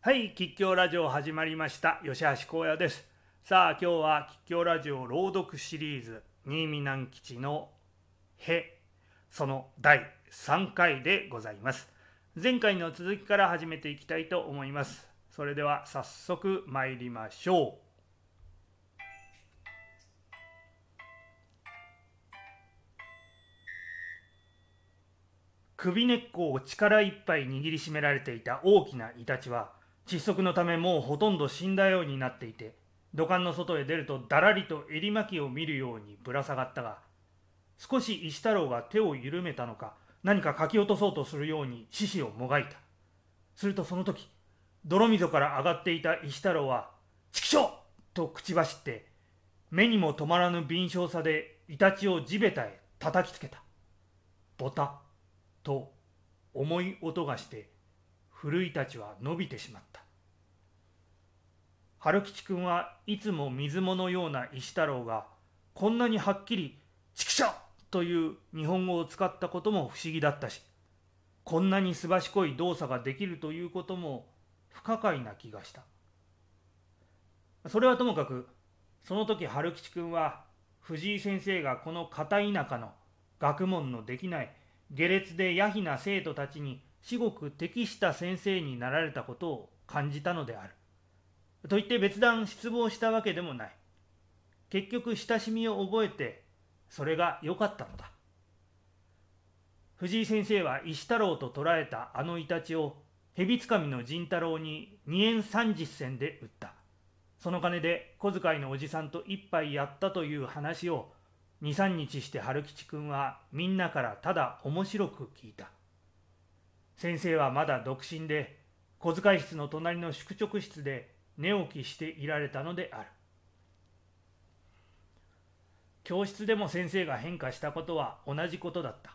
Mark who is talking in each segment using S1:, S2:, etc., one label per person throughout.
S1: はい、吉祥ラジオ始まりました。吉橋光也です。さあ、今日は吉祥ラジオ朗読シリーズ、新見南吉のへ、その第3回でございます。前回の続きから始めていきたいと思います。それでは早速参りましょう。首根っこを力いっぱい握りしめられていた大きなイタチは窒息のためもうほとんど死んだようになっていて土管の外へ出るとだらりと襟巻きを見るようにぶら下がったが少し石太郎が手を緩めたのか何かかき落とそうとするように獅子をもがいたするとその時泥溝から上がっていた石太郎は「畜生!」と口走って目にも止まらぬ敏捷さでイタチを地べたへ叩きつけたボタと重い音がして古いたちは伸びてしまった春吉君はいつも水物のような石太郎がこんなにはっきり「畜生!」という日本語を使ったことも不思議だったしこんなにすばしこい動作ができるということも不可解な気がしたそれはともかくその時春吉君は藤井先生がこの片田舎の学問のできない下劣で野非な生徒たちに至極適した先生になられたことを感じたのである。と言って別段失望したわけでもない。結局親しみを覚えてそれが良かったのだ。藤井先生は石太郎と捉えたあのイタチを蛇つかみの仁太郎に2円30銭で売った。その金で小遣いのおじさんと一杯やったという話を23日して春吉くんはみんなからただ面白く聞いた先生はまだ独身で小遣い室の隣の宿直室で寝起きしていられたのである。教室でも先生が変化したことは同じことだった。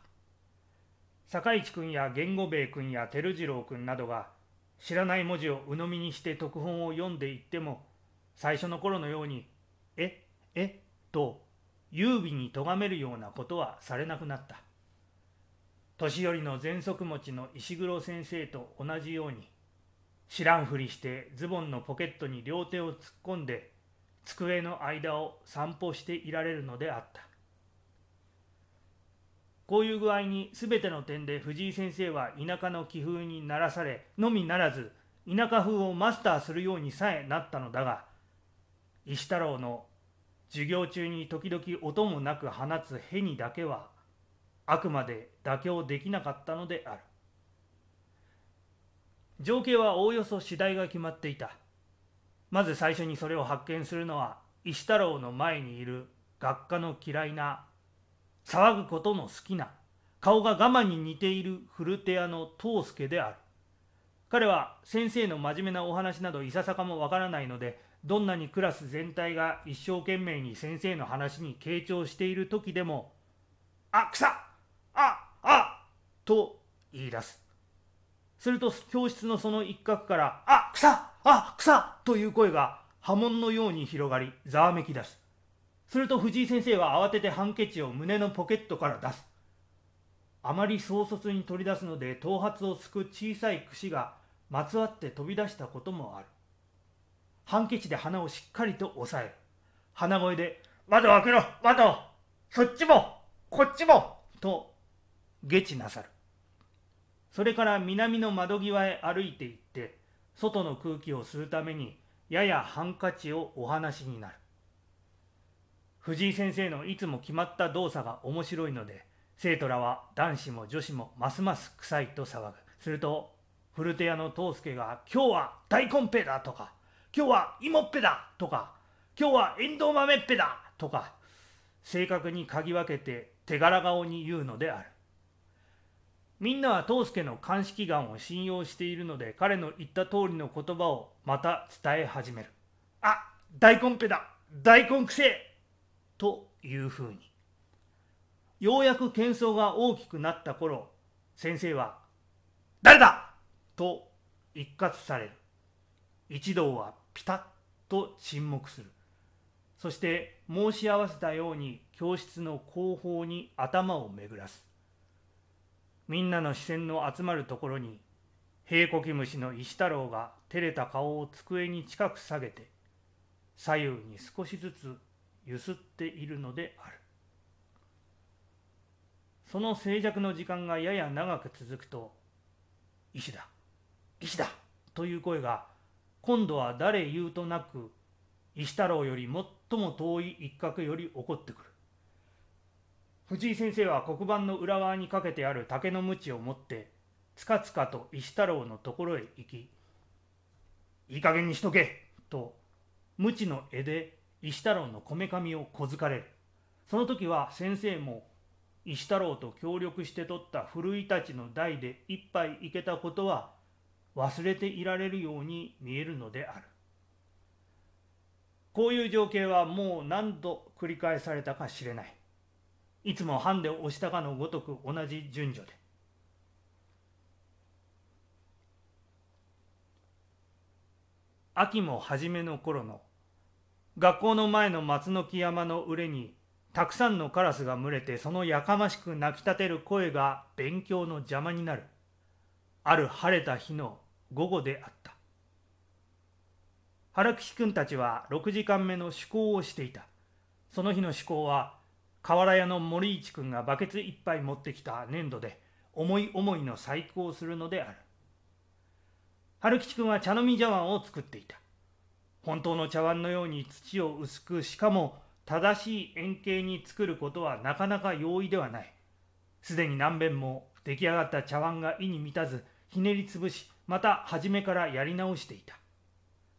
S1: 坂市くんや言語兵衛くんや照次郎くんなどが知らない文字を鵜呑みにして読本を読んでいっても最初の頃のように「ええと優美に咎めるようなことはされなくなった。年寄りの喘息持ちの石黒先生と同じように知らんふりしてズボンのポケットに両手を突っ込んで机の間を散歩していられるのであった。こういう具合に全ての点で藤井先生は田舎の気風にならされのみならず田舎風をマスターするようにさえなったのだが石太郎の授業中に時々音もなく放つへにだけはあくまで妥協できなかったのである。情景はおおよそ次第が決まっていた。まず最初にそれを発見するのは石太郎の前にいる学科の嫌いな騒ぐことの好きな顔が我慢に似ている古手屋の藤助である。彼は先生の真面目なお話などいささかもわからないのでどんなにクラス全体が一生懸命に先生の話に傾聴している時でも「あ草!ああと言い出す。すると教室のその一角から「あ草あ草という声が波紋のように広がりざわめき出す。すると藤井先生は慌ててハンケチを胸のポケットから出す。あまり壮卒に取り出すので頭髪をすく小さい櫛がまつわって飛び出したこともある。ハンケチで鼻をしっかりと押さえ。鼻声で、窓を開けろ窓そっちもこっちもと、下知なさる。それから南の窓際へ歩いて行って、外の空気を吸うために、ややハンカチをお話になる。藤井先生のいつも決まった動作が面白いので、生徒らは男子も女子もますます臭いと騒ぐ。すると、古手屋の藤助が、今日は大根ペだとか、今日は芋っぺだとか今日はエンドウ豆っぺだとか正確に嗅ぎ分けて手柄顔に言うのであるみんなは藤助の鑑識眼を信用しているので彼の言った通りの言葉をまた伝え始める。あ大根っぺだ。大根くせえというふうに。ようやく喧騒が大きくなった頃先生は「誰だ!」と一括される。一同はピタッと沈黙する。そして申し合わせたように教室の後方に頭を巡らす。みんなの視線の集まるところに平子キムシの石太郎が照れた顔を机に近く下げて左右に少しずつゆすっているのであるその静寂の時間がやや長く続くと「石だ石だ!」という声が今度は誰言うとなく石太郎より最も遠い一角より起こってくる藤井先生は黒板の裏側にかけてある竹の鞭を持ってつかつかと石太郎のところへ行き「いい加減にしとけ!」と鞭の柄で石太郎のこめかみを小づかれるその時は先生も石太郎と協力して取った古いたちの代で一杯いけたことは忘れていられるように見えるのであるこういう情景はもう何度繰り返されたかしれないいつもハンデを押したかのごとく同じ順序で。秋も初めの頃の学校の前の松の木山の上にたくさんのカラスが群れてそのやかましく鳴き立てる声が勉強の邪魔になる。ある晴れた日の午後であった。原吉君たちは6時間目の趣向をしていた。その日の趣向は瓦屋の森一君がバケツ一杯持ってきた粘土で思い思いの細工をするのである。春吉君は茶飲み茶碗を作っていた。本当の茶碗のように土を薄くしかも正しい円形に作ることはなかなか容易ではない。すでに何遍も出来上がった茶碗が意に満たずひねりつぶしまた初めからやり直していた。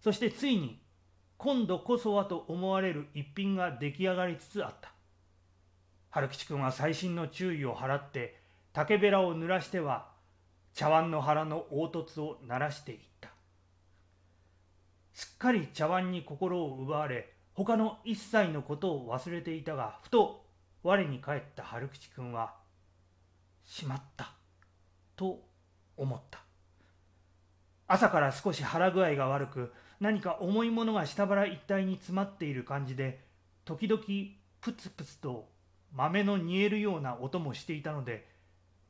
S1: そしてついに今度こそはと思われる一品が出来上がりつつあった。春吉君は細心の注意を払って竹べらを濡らしては茶碗の腹の凹凸を鳴らしていった。すっかり茶碗に心を奪われ他の一切のことを忘れていたがふと我に返った春吉君は「しまった」と思った。朝から少し腹具合が悪く何か重いものが下腹一帯に詰まっている感じで時々プツプツと豆の煮えるような音もしていたので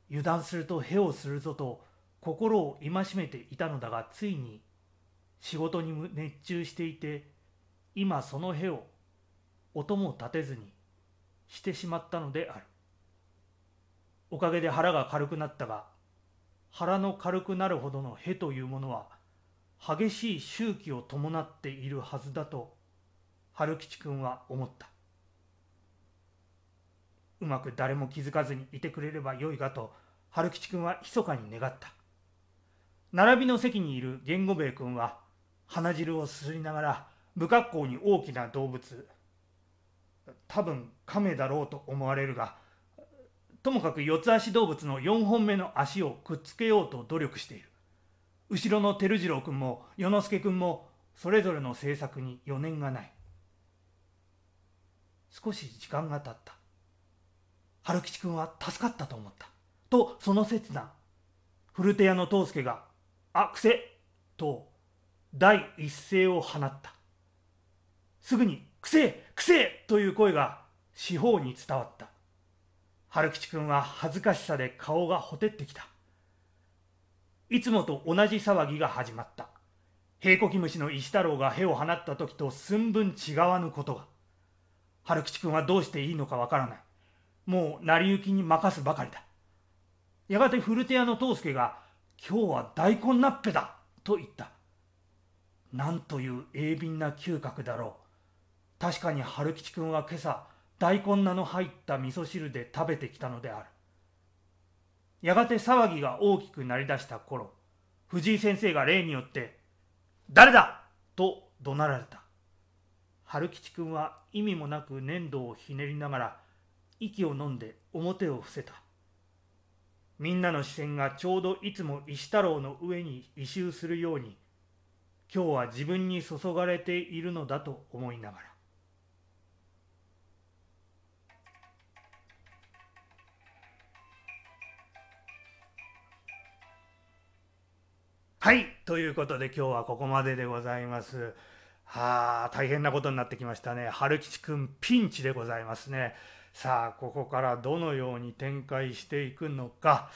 S1: 油断するとへをするぞと心を戒めていたのだがついに仕事に熱中していて今そのへを音も立てずにしてしまったのである。おかげで腹が軽くなったが腹の軽くなるほどのへというものは激しい周期を伴っているはずだと春吉君は思った。うまく誰も気づかずにいてくれればよいがと春吉君は密かに願った。並びの席にいる源吾兵衛君は鼻汁をすすりながら不格好に大きな動物多分亀だろうと思われるがともかく四つ足動物の4本目の足をくっつけようと努力している。後ろの照次郎君も与之助君もそれぞれの制作に余念がない。少し時間が経った。春吉君は助かったと思った。とその刹那古手屋の藤助が「あくせ!」と第一声を放った。すぐに「くせくせ!」という声が四方に伝わった。春吉君は恥ずかしさで顔がほてってきた。いつもと同じ騒ぎが始まった。平子キムシの石太郎が屁を放った時と寸分違わぬことが。春吉君はどうしていいのかわからない。もう成り行きに任すばかりだやがて古手屋の藤助が「今日は大根ナッペだ!」と言ったなんという鋭敏な嗅覚だろう確かに春吉君は今朝大根菜の入った味噌汁で食べてきたのであるやがて騒ぎが大きくなりだした頃藤井先生が例によって「誰だ!」と怒鳴られた春吉君は意味もなく粘土をひねりながら息を飲んで表を伏せたみんなの視線がちょうどいつも石太郎の上に異臭するように今日は自分に注がれているのだと思いながらはいということで今日はここまででございます。はあ大変なことになってきましたね。春吉くんピンチでございますね。さあここからどのように展開していくのか、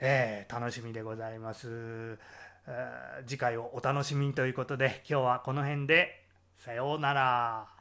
S1: えー楽しみでございます、えー次回をお楽しみにということで今日はこの辺でさようなら。